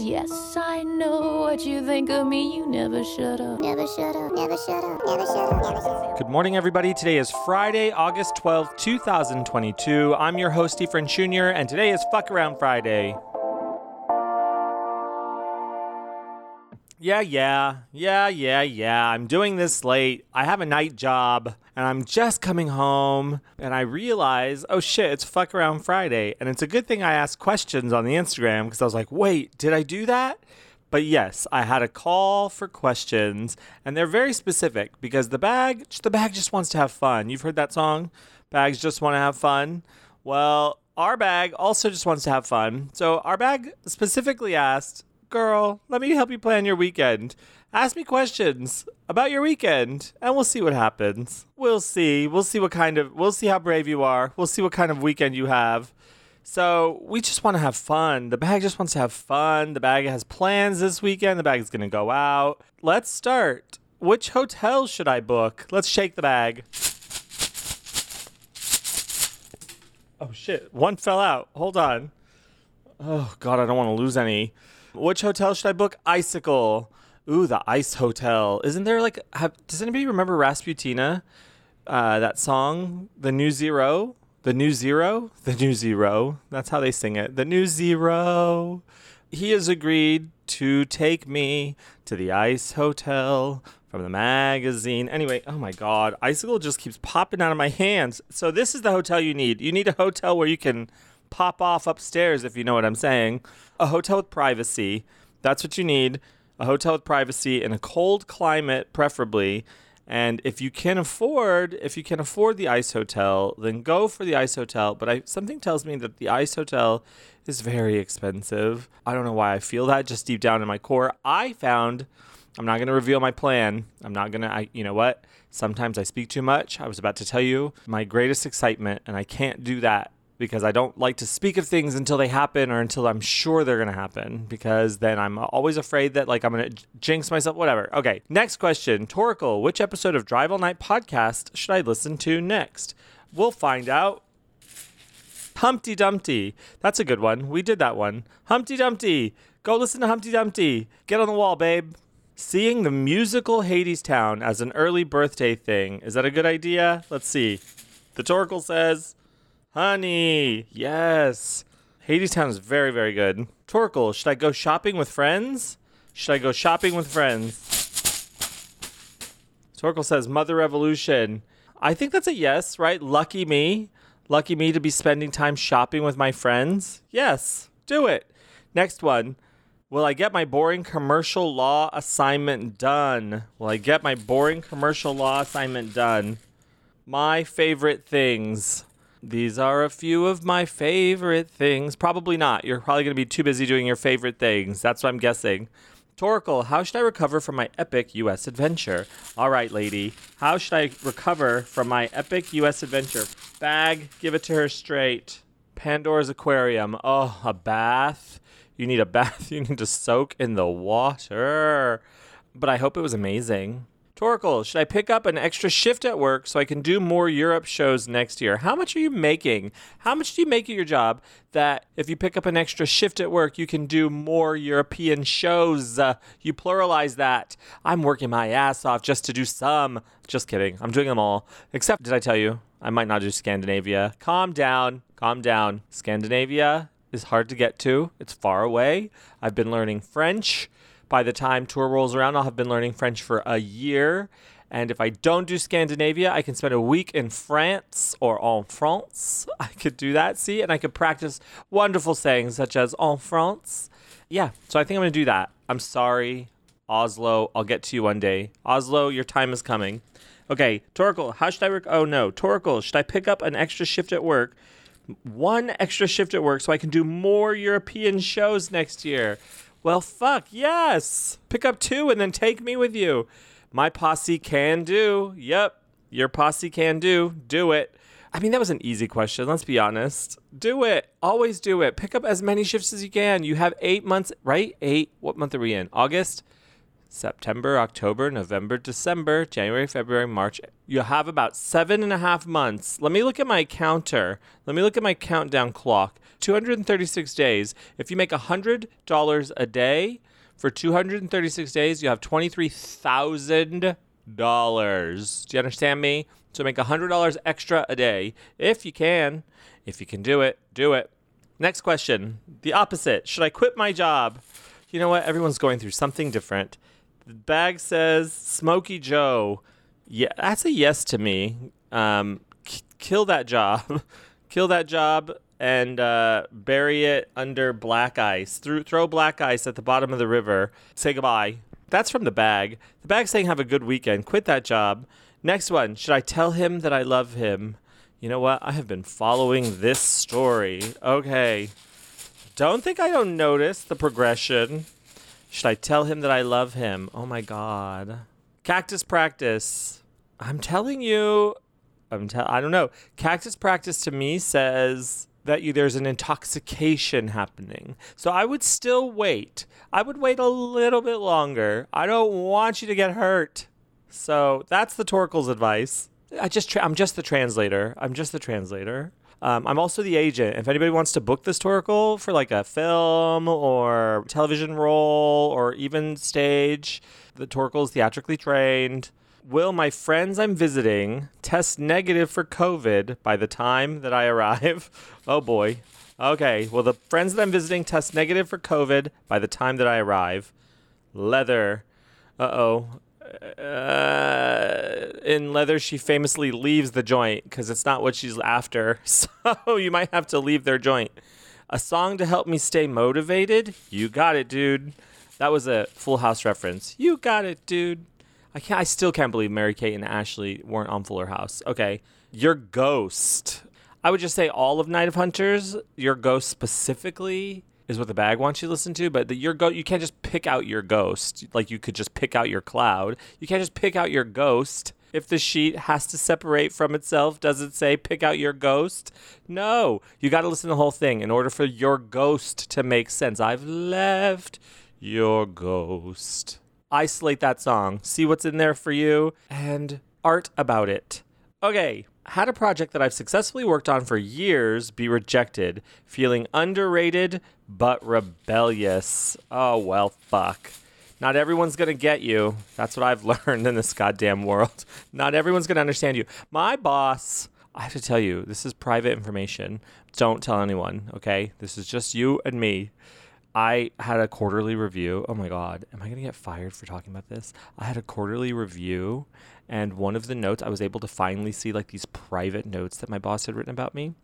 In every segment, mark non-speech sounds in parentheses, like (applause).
Yes, I know what you think of me. You never shut up. Never shut up, never shut up, never shut up, never shut up. Good morning, everybody. Today is Friday, August 12th, 2022. I'm your host, Efren Jr., and today is Fuck Around Friday. Yeah, yeah, yeah, yeah, yeah. I'm doing this late. I have a night job and I'm just coming home and I realize, oh shit, it's Fuck Around Friday. And it's a good thing I asked questions on the Instagram because I was like, wait, did I do that? But yes, I had a call for questions and they're very specific because the bag, the bag just wants to have fun. You've heard that song? Bags just want to have fun. Well, our bag also just wants to have fun. So our bag specifically asked, girl, let me help you plan your weekend. Ask me questions about your weekend, and we'll see what happens. We'll see. We'll see what kind of, we'll see how brave you are. We'll see what kind of weekend you have. So we just want to have fun. The bag just wants to have fun. The bag has plans this weekend. The bag is going to go out. Let's start. Which hotel should I book? Let's shake the bag. Oh shit, one fell out. Hold on. Oh god, I don't want to lose any. Which hotel should I book? Icicle. Ooh, the Ice Hotel. Isn't there like? Have, does anybody remember Rasputina? Uh, that song, the New Zero, the New Zero, the New Zero. That's how they sing it. The New Zero. He has agreed to take me to the Ice Hotel from the magazine. Anyway, oh my God, Icicle just keeps popping out of my hands. So this is the hotel you need. You need a hotel where you can pop off upstairs, if you know what I'm saying. A hotel with privacy. That's what you need. A hotel with privacy in a cold climate, preferably. And if you can afford, if you can afford the ice hotel, then go for the ice hotel. But I, something tells me that the ice hotel is very expensive. I don't know why I feel that just deep down in my core. I found, I'm not going to reveal my plan. I'm not going to, I, you know what? Sometimes I speak too much. I was about to tell you my greatest excitement, and I can't do that because I don't like to speak of things until they happen or until I'm sure they're going to happen because then I'm always afraid that like I'm going to jinx myself whatever. Okay, next question. Torkel, which episode of Drive All Night podcast should I listen to next? We'll find out. Humpty Dumpty. That's a good one. We did that one. Humpty Dumpty. Go listen to Humpty Dumpty. Get on the wall, babe. Seeing the musical Hadestown as an early birthday thing. Is that a good idea? Let's see. The Torkel says Honey, yes. Hadestown is very, very good. Torkel, should I go shopping with friends? Should I go shopping with friends? Torkel says Mother Revolution. I think that's a yes, right? Lucky me. Lucky me to be spending time shopping with my friends. Yes, do it. Next one. Will I get my boring commercial law assignment done? Will I get my boring commercial law assignment done? My favorite things. These are a few of my favorite things. Probably not. You're probably going to be too busy doing your favorite things. That's what I'm guessing. Torkel, how should I recover from my epic US adventure? All right, lady. How should I recover from my epic US adventure? Bag, give it to her straight. Pandora's Aquarium. Oh, a bath. You need a (laughs) bath. You need to soak in the water. But I hope it was amazing. Torkel, should I pick up an extra shift at work so I can do more Europe shows next year? How much are you making? How much do you make at your job that if you pick up an extra shift at work, you can do more European shows? Uh, you pluralize that. I'm working my ass off just to do some. Just kidding. I'm doing them all. Except, did I tell you? I might not do Scandinavia. Calm down. Calm down. Scandinavia is hard to get to, it's far away. I've been learning French by the time tour rolls around, I'll have been learning French for a year. And if I don't do Scandinavia, I can spend a week in France or en France. (laughs) I could do that, see? And I could practice wonderful sayings such as en France. Yeah, so I think I'm going to do that. I'm sorry, Oslo. I'll get to you one day. Oslo, your time is coming. Okay, Torkel, how should I work? Oh no, Torkel, should I pick up an extra shift at work? One extra shift at work so I can do more European shows next year. Well, fuck, yes. Pick up two and then take me with you. My posse can do. Yep, your posse can do. Do it. I mean, that was an easy question. Let's be honest. Do it. Always do it. Pick up as many shifts as you can. You have eight months, right? Eight. What month are we in? August? September, October, November, December, January, February, March. You have about seven and a half months. Let me look at my counter. Let me look at my countdown clock. 236 days. If you make $100 a day for 236 days, you have $23,000. Do you understand me? So make $100 extra a day if you can. If you can do it, do it. Next question. The opposite. Should I quit my job? You know what? Everyone's going through something different. The bag says Smokey Joe. Yeah, that's a yes to me. Um, k- kill that job. (laughs) kill that job and uh, bury it under black ice. Throw, throw black ice at the bottom of the river. Say goodbye. That's from the bag. The bag's saying have a good weekend. Quit that job. Next one. Should I tell him that I love him? You know what? I have been following this story. Okay. Don't think I don't notice the progression. Should I tell him that I love him? Oh my god. Cactus practice. I'm telling you, I'm tell I don't know. Cactus practice to me says that you there's an intoxication happening. So I would still wait. I would wait a little bit longer. I don't want you to get hurt. So that's the Torkel's advice. I just tra- I'm just the translator. I'm just the translator. Um, I'm also the agent. If anybody wants to book this Torkel for like a film or television role or even stage, the Torkel is theatrically trained. Will my friends I'm visiting test negative for COVID by the time that I arrive? (laughs) Oh boy. Okay. Well, the friends that I'm visiting test negative for COVID by the time that I arrive. Leather. Uh oh. Uh, in leather, she famously leaves the joint because it's not what she's after. (laughs) So you might have to leave their joint. A song to help me stay motivated? You got it, dude. That was a Full House reference. You got it, dude. I can't. I still can't believe Mary Kate and Ashley weren't on Fuller House. Okay, your ghost. I would just say all of Night of Hunters. Your ghost specifically is what the bag wants you to listen to, but the, your go you can't just pick out your ghost like you could just pick out your cloud. You can't just pick out your ghost. If the sheet has to separate from itself, does it say pick out your ghost? No. You got to listen to the whole thing in order for your ghost to make sense. I've left your ghost. Isolate that song, see what's in there for you, and art about it. Okay, had a project that I've successfully worked on for years be rejected, feeling underrated but rebellious. Oh, well, fuck. Not everyone's going to get you. That's what I've (laughs) learned in this goddamn world. Not everyone's going to understand you. My boss, I have to tell you, this is private information. Don't tell anyone, okay? This is just you and me. I had a quarterly review. Oh my God. Am I going to get fired for talking about this? I had a quarterly review, and one of the notes, I was able to finally see like these private notes that my boss had written about me.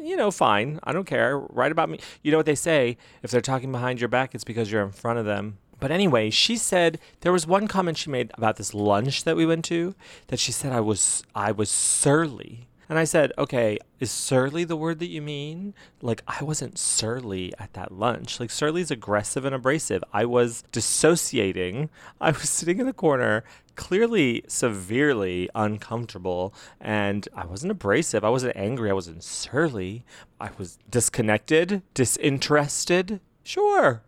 You know, fine. I don't care. Write about me. You know what they say? If they're talking behind your back, it's because you're in front of them. But anyway, she said there was one comment she made about this lunch that we went to that she said I was I was surly. And I said, okay, is surly the word that you mean? Like, I wasn't surly at that lunch. Like, surly is aggressive and abrasive. I was dissociating. I was (laughs) sitting in the corner, clearly severely uncomfortable. And I wasn't abrasive. I wasn't angry. I wasn't surly. I was disconnected, disinterested. Sure.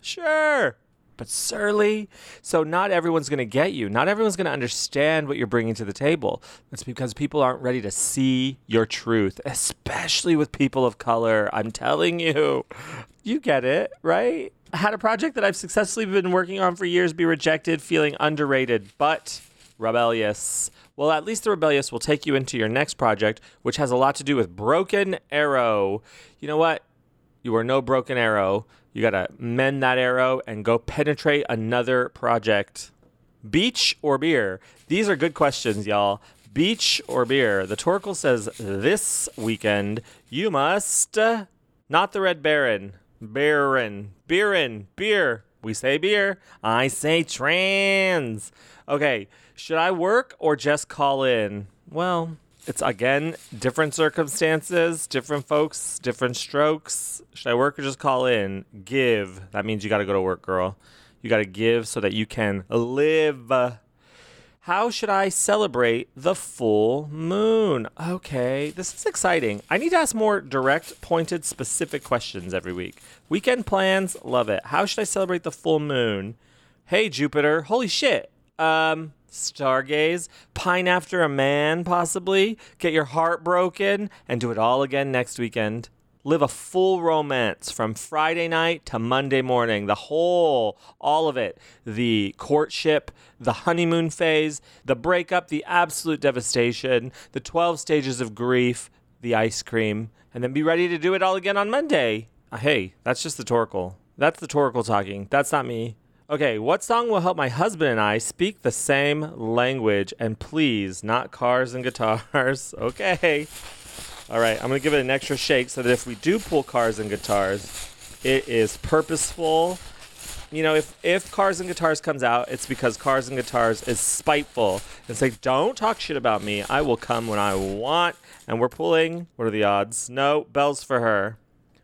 Sure but surly. So not everyone's going to get you. Not everyone's going to understand what you're bringing to the table. That's because people aren't ready to see your truth, especially with people of color. I'm telling you. You get it, right? I had a project that I've successfully been working on for years be rejected, feeling underrated, but rebellious. Well, at least the rebellious will take you into your next project, which has a lot to do with Broken Arrow. You know what? You are no broken arrow. You got to mend that arrow and go penetrate another project. Beach or beer? These are good questions, y'all. Beach or beer? The Torkel says this weekend you must not the Red Baron. Baron. Beerin. Beer. We say beer. I say trans. Okay. Should I work or just call in? Well, it's again different circumstances, different folks, different strokes. Should I work or just call in? Give. That means you got to go to work, girl. You got to give so that you can live. How should I celebrate the full moon? Okay, this is exciting. I need to ask more direct, pointed, specific questions every week. Weekend plans, love it. How should I celebrate the full moon? Hey, Jupiter. Holy shit. Um, stargaze, pine after a man, possibly, get your heart broken, and do it all again next weekend. Live a full romance from Friday night to Monday morning. The whole, all of it. The courtship, the honeymoon phase, the breakup, the absolute devastation, the 12 stages of grief, the ice cream, and then be ready to do it all again on Monday. Uh, Hey, that's just the Torkel. That's the Torkel talking. That's not me. Okay, what song will help my husband and I speak the same language? And please, not cars and guitars. (laughs) Okay. All right, I'm going to give it an extra shake so that if we do pull cars and guitars, it is purposeful. You know, if, if Cars and Guitars comes out, it's because Cars and Guitars is spiteful. It's like, don't talk shit about me. I will come when I want. And we're pulling, what are the odds? No, bells for her.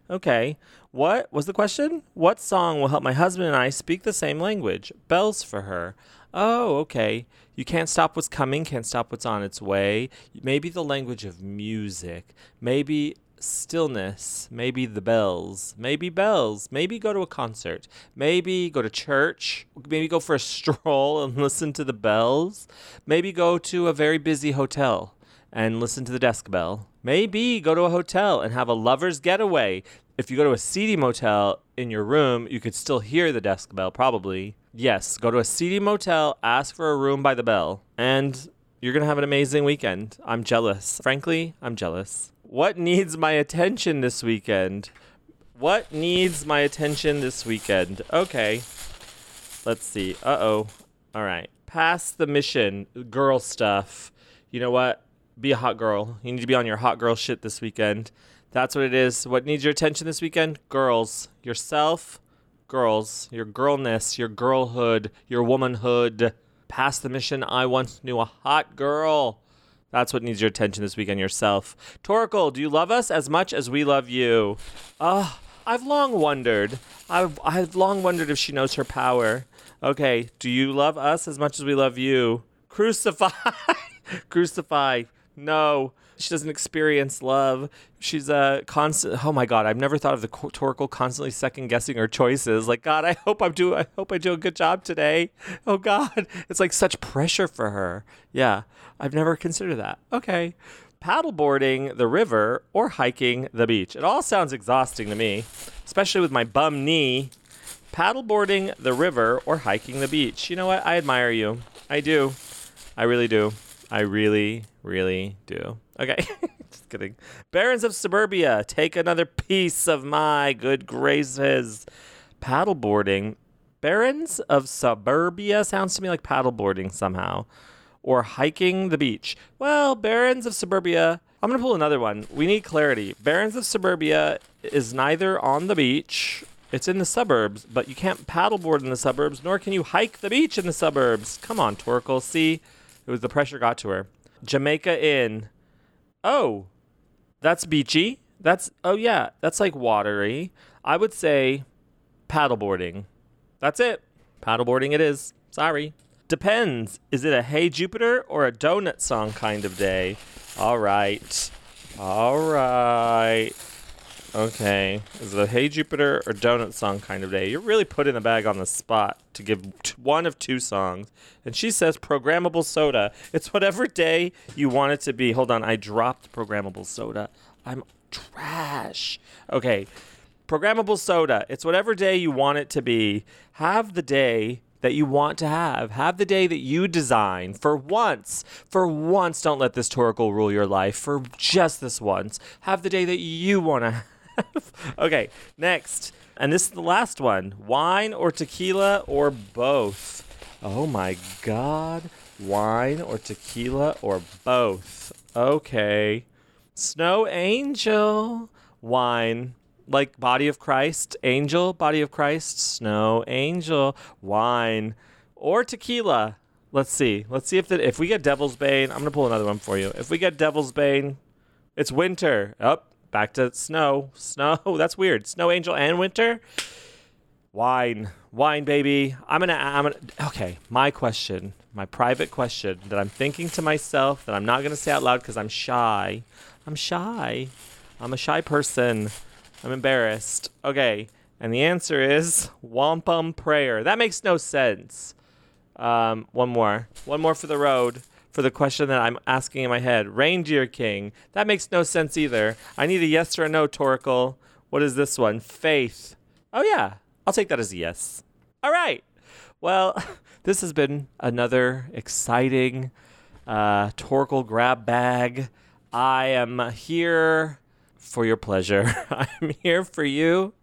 Okay. What was the question? What song will help my husband and I speak the same language? Bells for her. Oh, okay. You can't stop what's coming, can't stop what's on its way. Maybe the language of music. Maybe stillness. Maybe the bells. Maybe bells. Maybe go to a concert. Maybe go to church. Maybe go for a (laughs) stroll and listen to the bells. Maybe go to a very busy hotel and listen to the desk bell. Maybe go to a hotel and have a lover's getaway. If you go to a seedy motel in your room, you could still hear the desk bell, probably. Yes, go to a seedy motel, ask for a room by the bell, and you're going to have an amazing weekend. I'm jealous. Frankly, I'm jealous. What needs my attention this weekend? What needs my attention this weekend? Okay. Let's see. Uh oh. All right. Pass the mission. Girl stuff. You know what? Be a hot girl. You need to be on your hot girl shit this weekend. That's what it is. What needs your attention this weekend? Girls. Yourself. Girls. Your girlness. Your girlhood. Your womanhood. Pass the mission. I once knew a hot girl. That's what needs your attention this weekend. Yourself. Torkel, do you love us as much as we love you? Ah, I've long wondered. I've I've long wondered if she knows her power. Okay, do you love us as much as we love you? Crucify, (laughs) crucify. No, she doesn't experience love. She's a constant. Oh my God, I've never thought of the Torkel constantly second guessing her choices. Like God, I hope I'm do. I hope I do a good job today. Oh God, it's like such pressure for her. Yeah, I've never considered that. Okay paddleboarding the river or hiking the beach. It all sounds exhausting to me, especially with my bum knee. Paddleboarding the river or hiking the beach. You know what? I admire you. I do. I really do. I really, really do. Okay. (laughs) Just kidding. Barons of Suburbia, take another piece of my good graces. Paddleboarding. Barons of Suburbia sounds to me like paddleboarding somehow or hiking the beach. Well, Barons of Suburbia, I'm to pull another one. We need clarity. Barons of Suburbia is neither on the beach, it's in the suburbs, but you can't paddleboard in the suburbs, nor can you hike the beach in the suburbs. Come on, Torkel. See, it was the pressure got to her. Jamaica Inn. Oh, that's beachy. That's, oh yeah, that's like watery. I would say paddleboarding. That's it. Paddleboarding it is. Sorry. Depends. Is it a Hey Jupiter or a donut song kind of day? All right. All right. Okay. Is it a Hey Jupiter or donut song kind of day? You're really putting the bag on the spot to give t- one of two songs. And she says programmable soda. It's whatever day you want it to be. Hold on. I dropped programmable soda. I'm trash. Okay. Programmable soda. It's whatever day you want it to be. Have the day that you want to have. Have the day that you design. For once, for once, don't let this Torkel rule your life. For just this once, have the day that you want to have. (laughs) okay, next. And this is the last one wine or tequila or both. Oh my God. Wine or tequila or both. Okay. Snow Angel. Wine like body of Christ, angel, body of Christ, snow, angel, wine, or tequila. Let's see. Let's see if the, if we get Devil's Bane. I'm gonna pull another one for you. If we get Devil's Bane, it's winter. Up back to snow. Snow. (laughs) That's weird. Snow angel and winter. Wine, wine, baby. I'm gonna. I'm gonna. Okay. My question. My private question that I'm thinking to myself that I'm not gonna say out loud because I'm shy. I'm shy. I'm a shy person. I'm embarrassed. Okay. And the answer is wampum prayer. That makes no sense. Um, one more. One more for the road for the question that I'm asking in my head. Reindeer King. That makes no sense either. I need a yes or a no, Torkel. What is this one? Faith. Oh, yeah. I'll take that as a yes. All right. Well, (laughs) this has been another exciting uh, Torkel grab bag. I am here for your pleasure. (laughs) I'm here for you.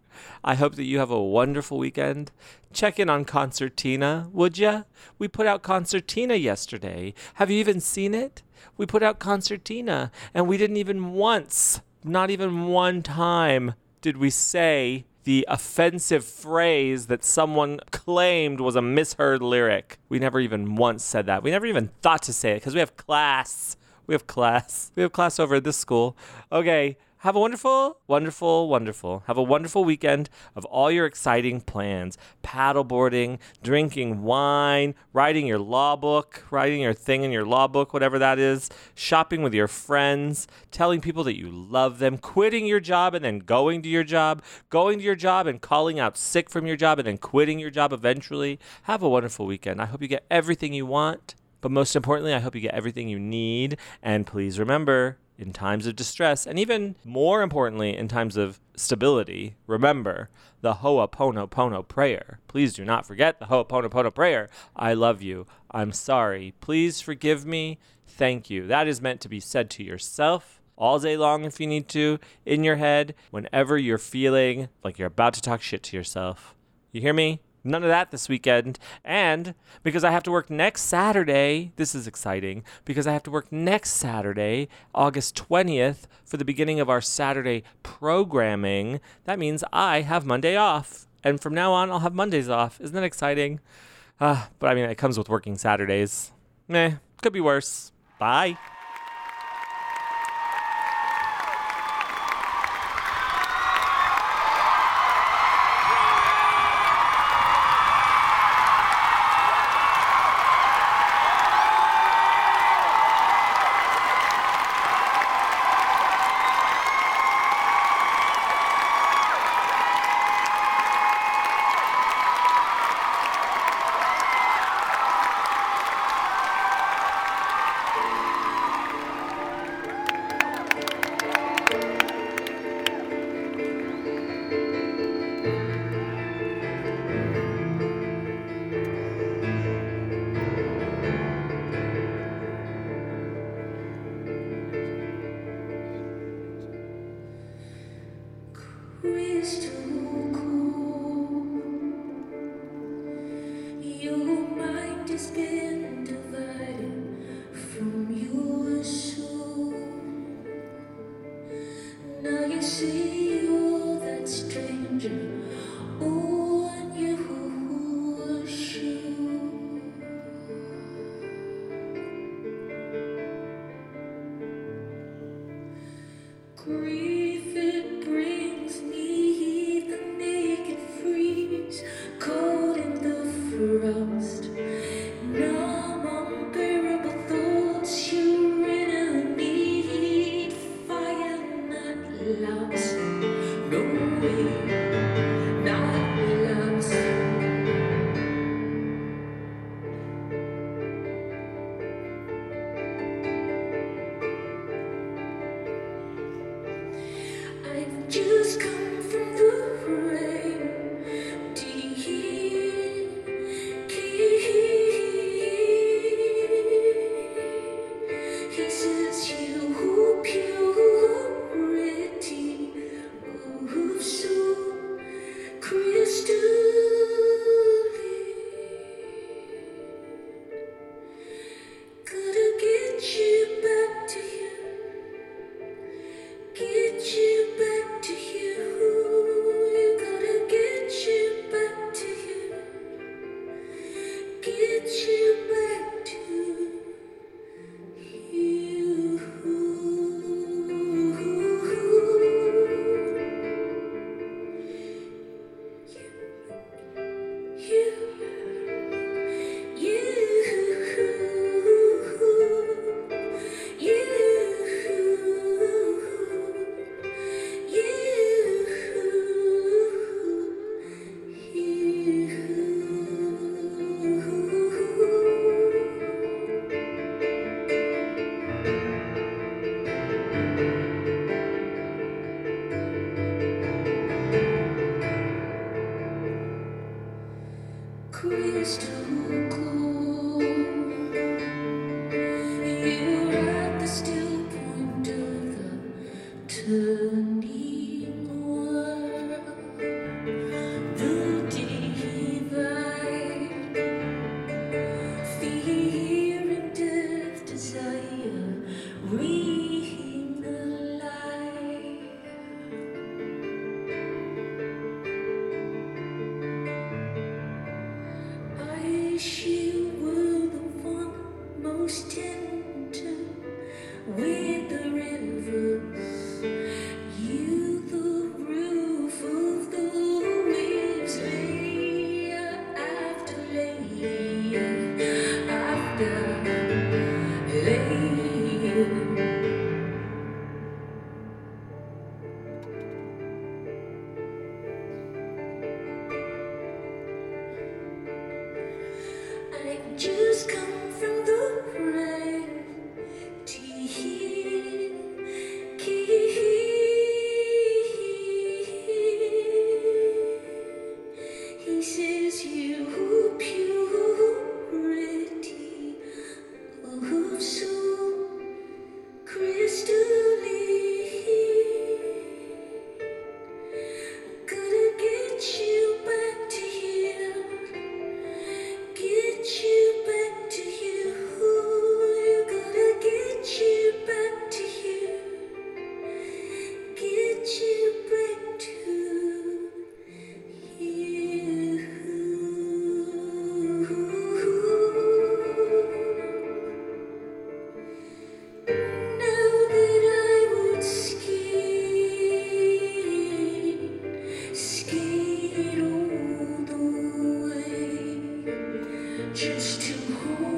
I hope that you have a wonderful weekend. Check in on Concertina, would ya? We put out Concertina yesterday. Have you even seen it? We put out Concertina, and we didn't even once, not even one time, did we say the offensive phrase that someone claimed was a misheard lyric. We never even once said that. We never even thought to say it because we have class. We have class. We have class over at this school. Okay. Have a wonderful, wonderful, wonderful. Have a wonderful weekend of all your exciting plans. Paddleboarding, drinking wine, writing your law book, writing your thing in your law book, whatever that is, shopping with your friends, telling people that you love them, quitting your job and then going to your job, going to your job and calling out sick from your job and then quitting your job eventually. Have a wonderful weekend. I hope you get everything you want. But most importantly, I hope you get everything you need. And please remember, in times of distress, and even more importantly, in times of stability, remember the Ho'oponopono prayer. Please do not forget the Ho'oponopono prayer. I love you. I'm sorry. Please forgive me. Thank you. That is meant to be said to yourself all day long if you need to, in your head, whenever you're feeling like you're about to talk shit to yourself. You hear me? None of that this weekend. And because I have to work next Saturday, this is exciting, because I have to work next Saturday, August 20th, for the beginning of our Saturday programming, that means I have Monday off. And from now on, I'll have Mondays off. Isn't that exciting? Uh, but I mean, it comes with working Saturdays. Meh, could be worse. Bye. Just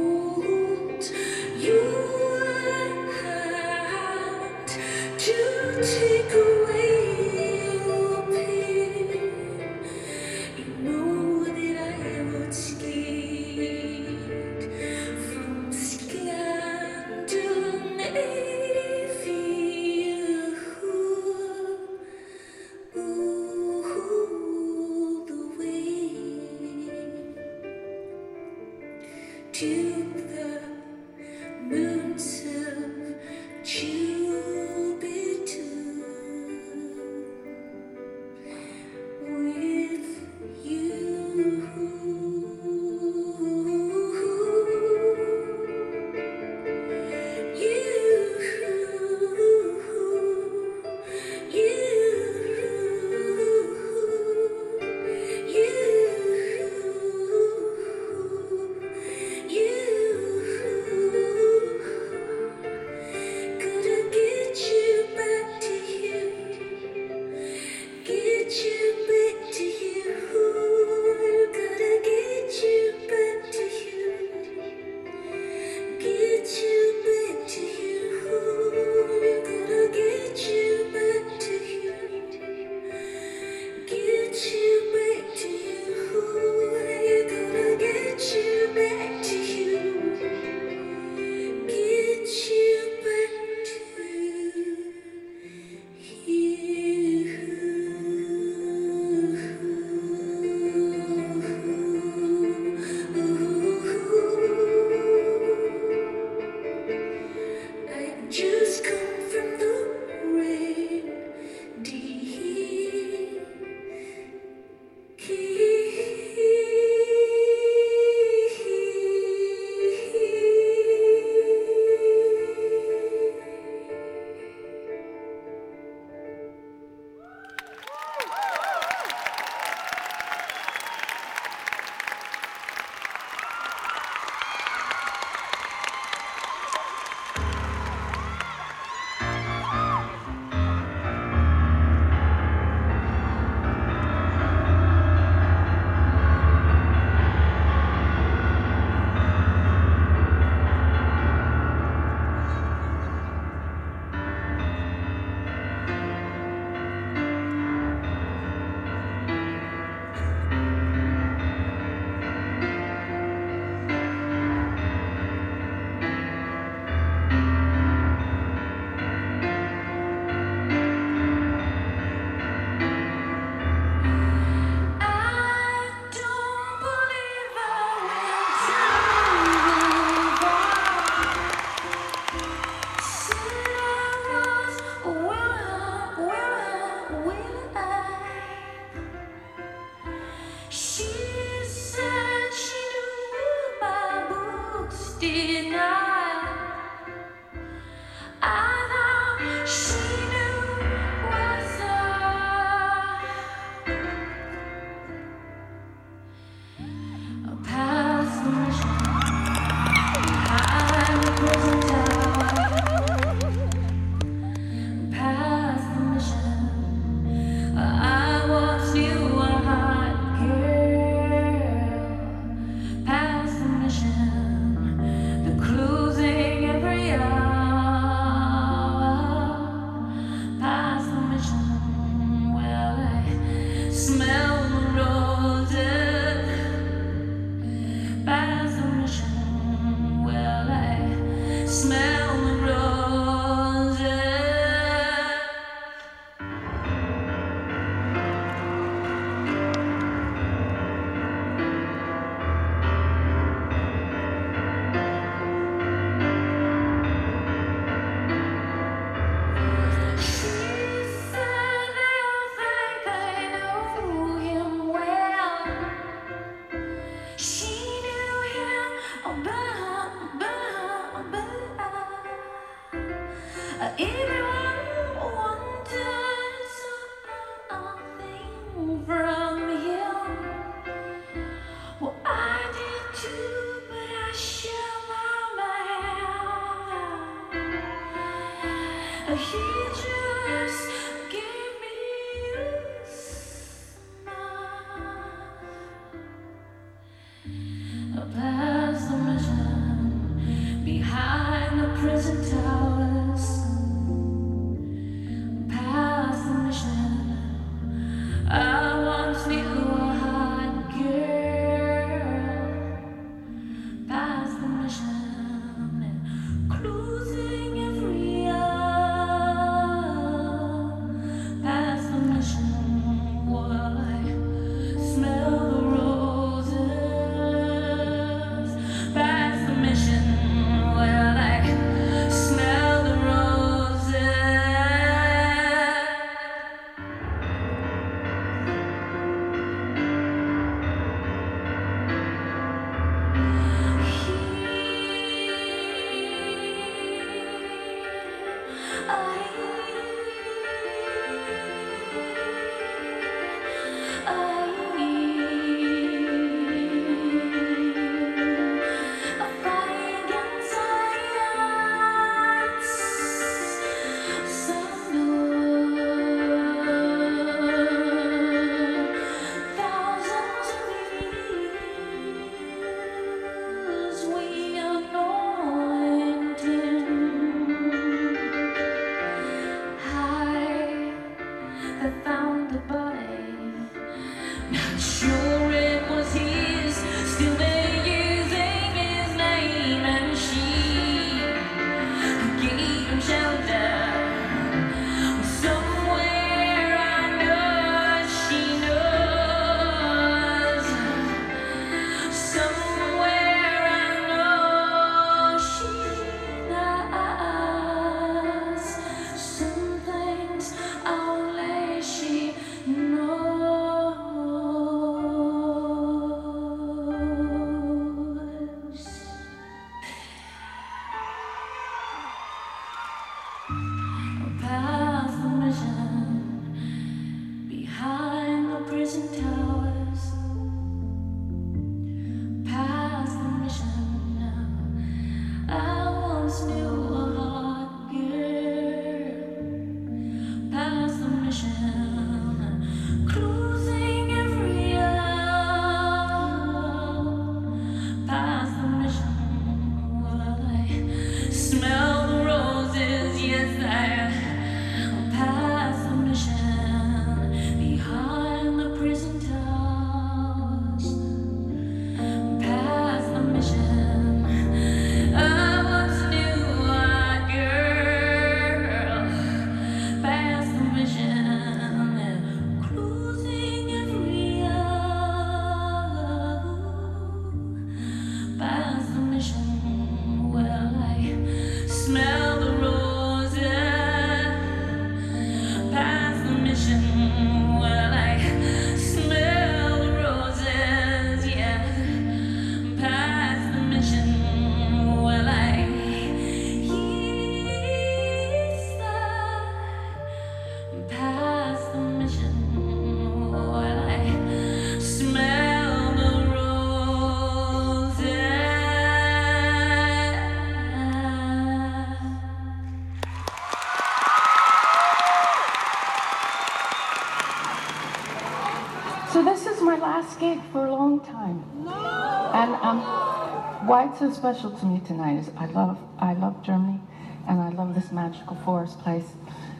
why it's so special to me tonight is I love I love Germany, and I love this magical forest place.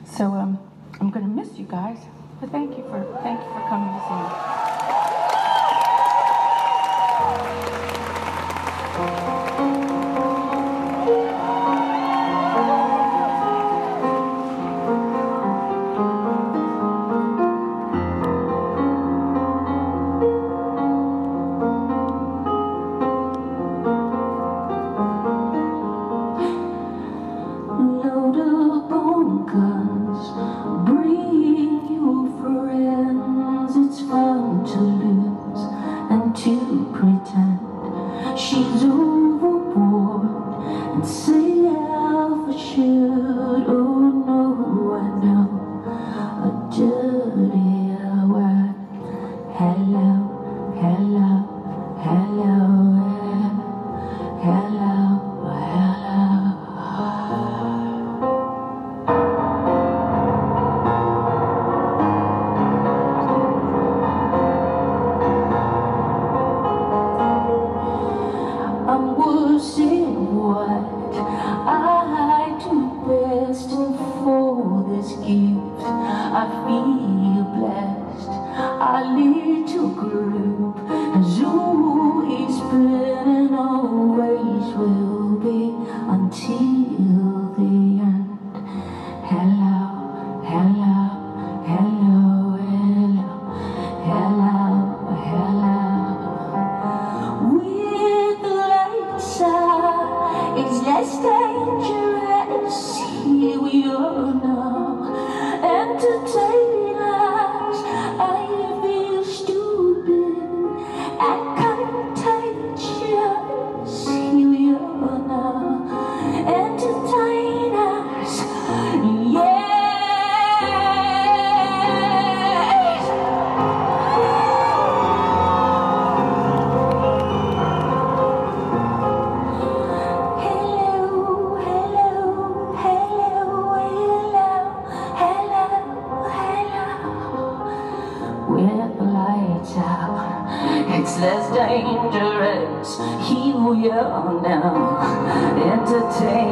So um, I'm going to miss you guys, but entertain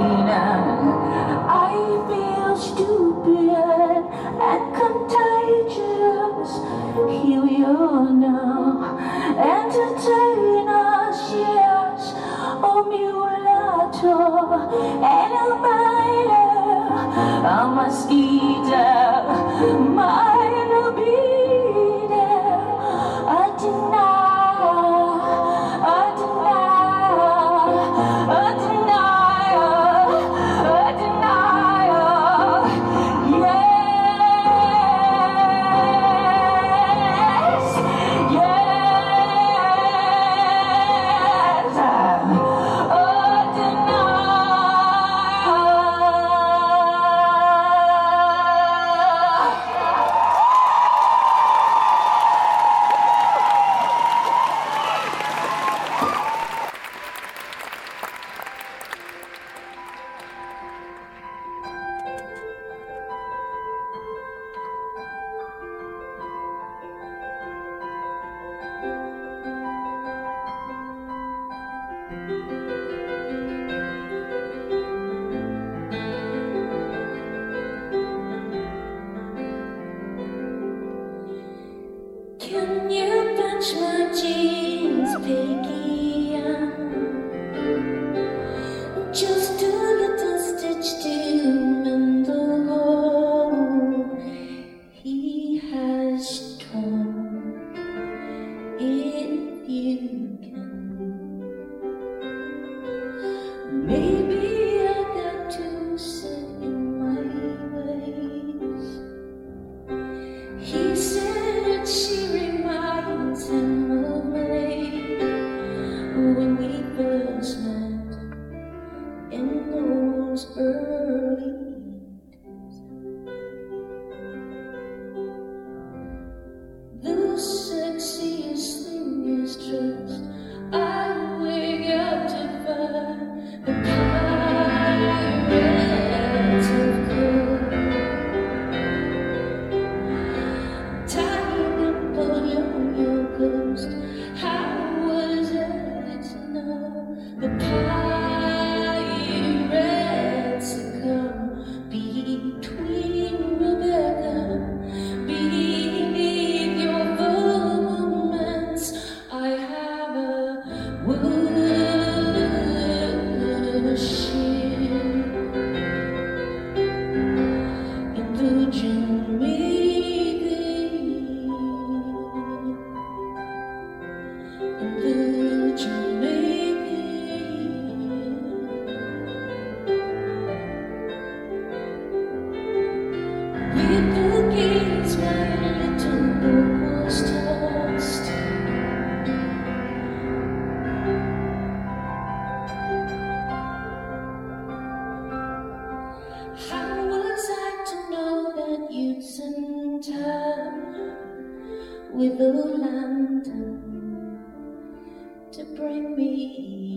to bring me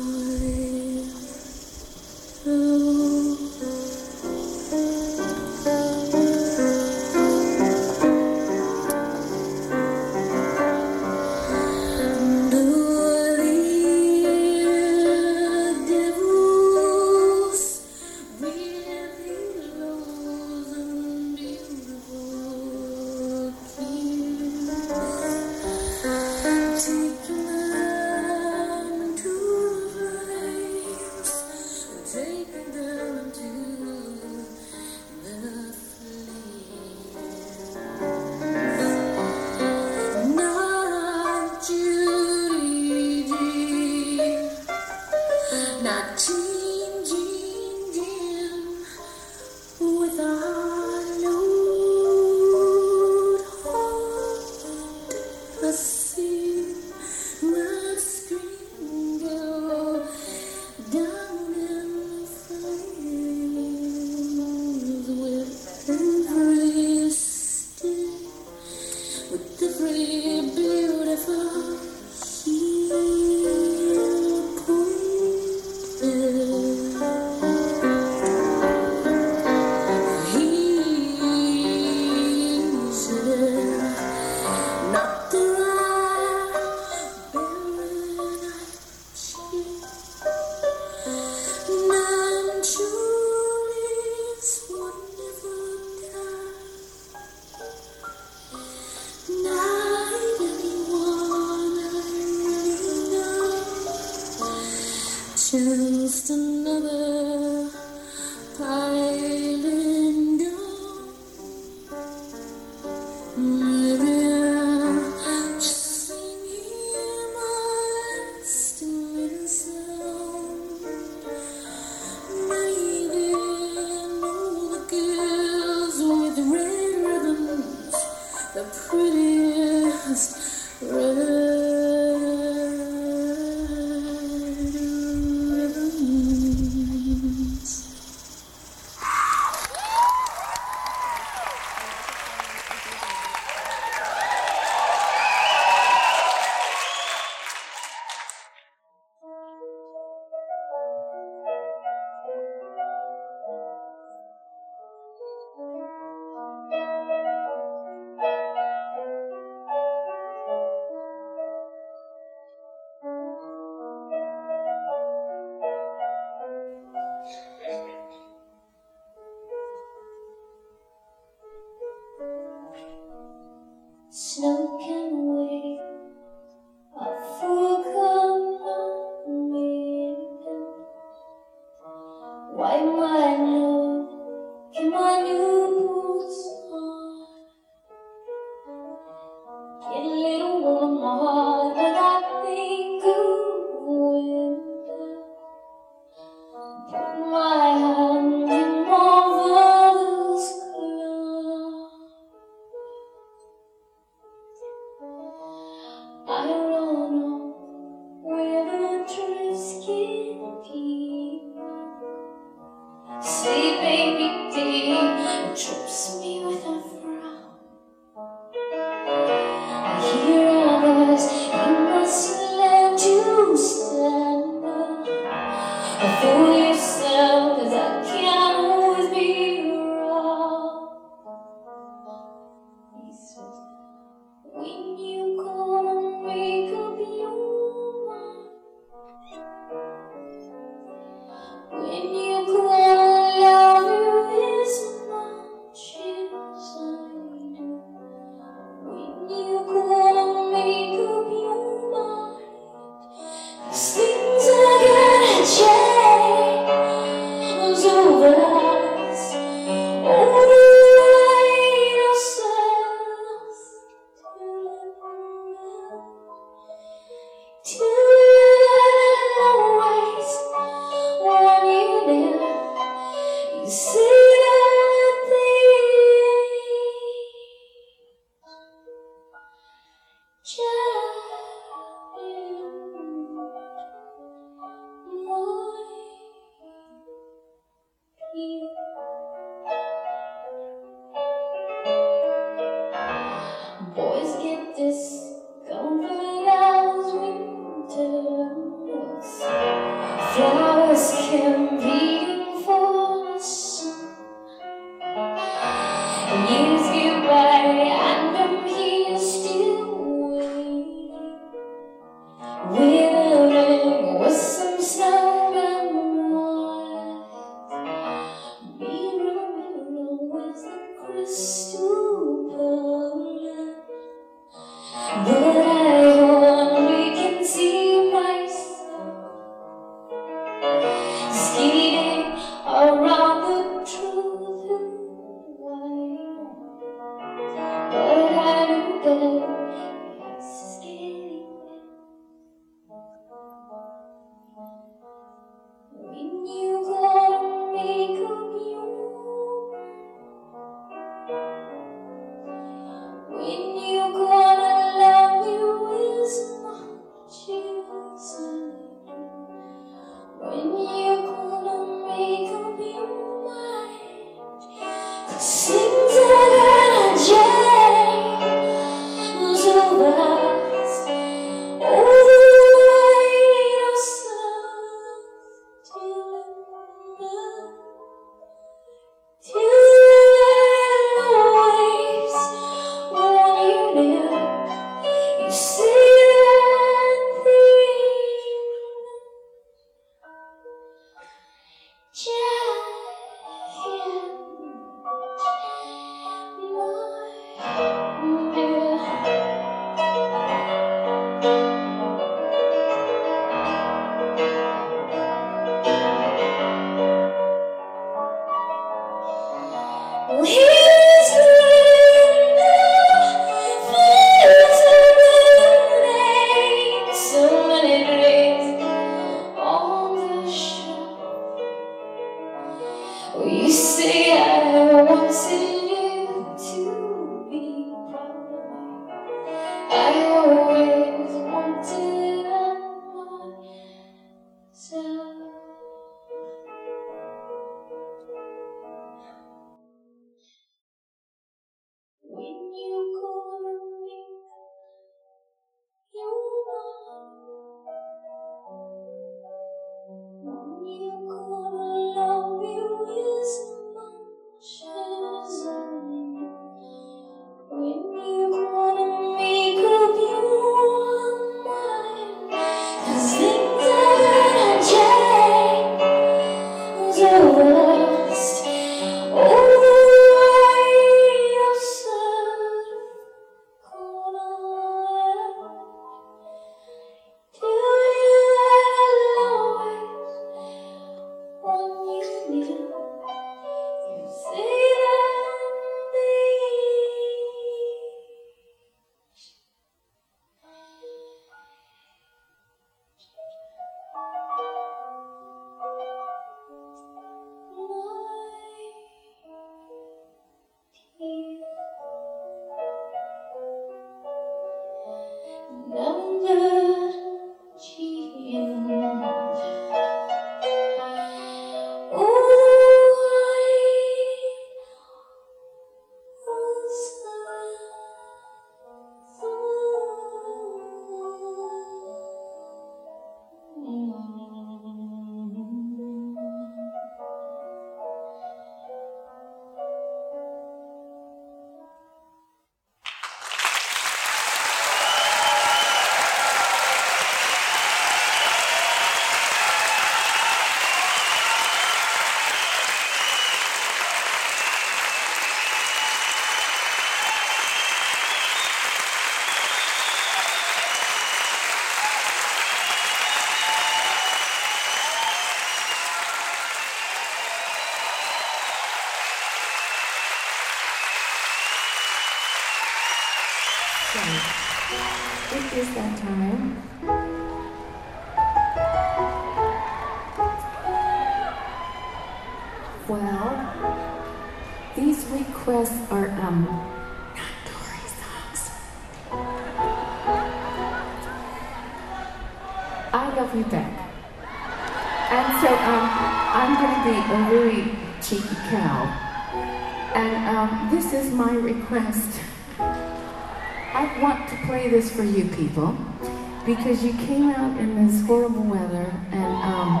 because you came out in this horrible weather and um,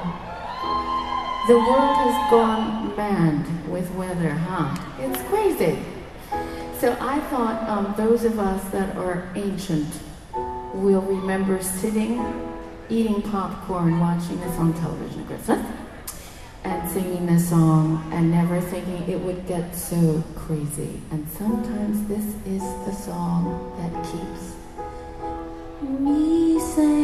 the world has gone mad with weather, huh? It's crazy. So I thought um, those of us that are ancient will remember sitting, eating popcorn, watching this on television at Christmas, and singing this song, and never thinking it would get so crazy. And sometimes this is the song that keeps me say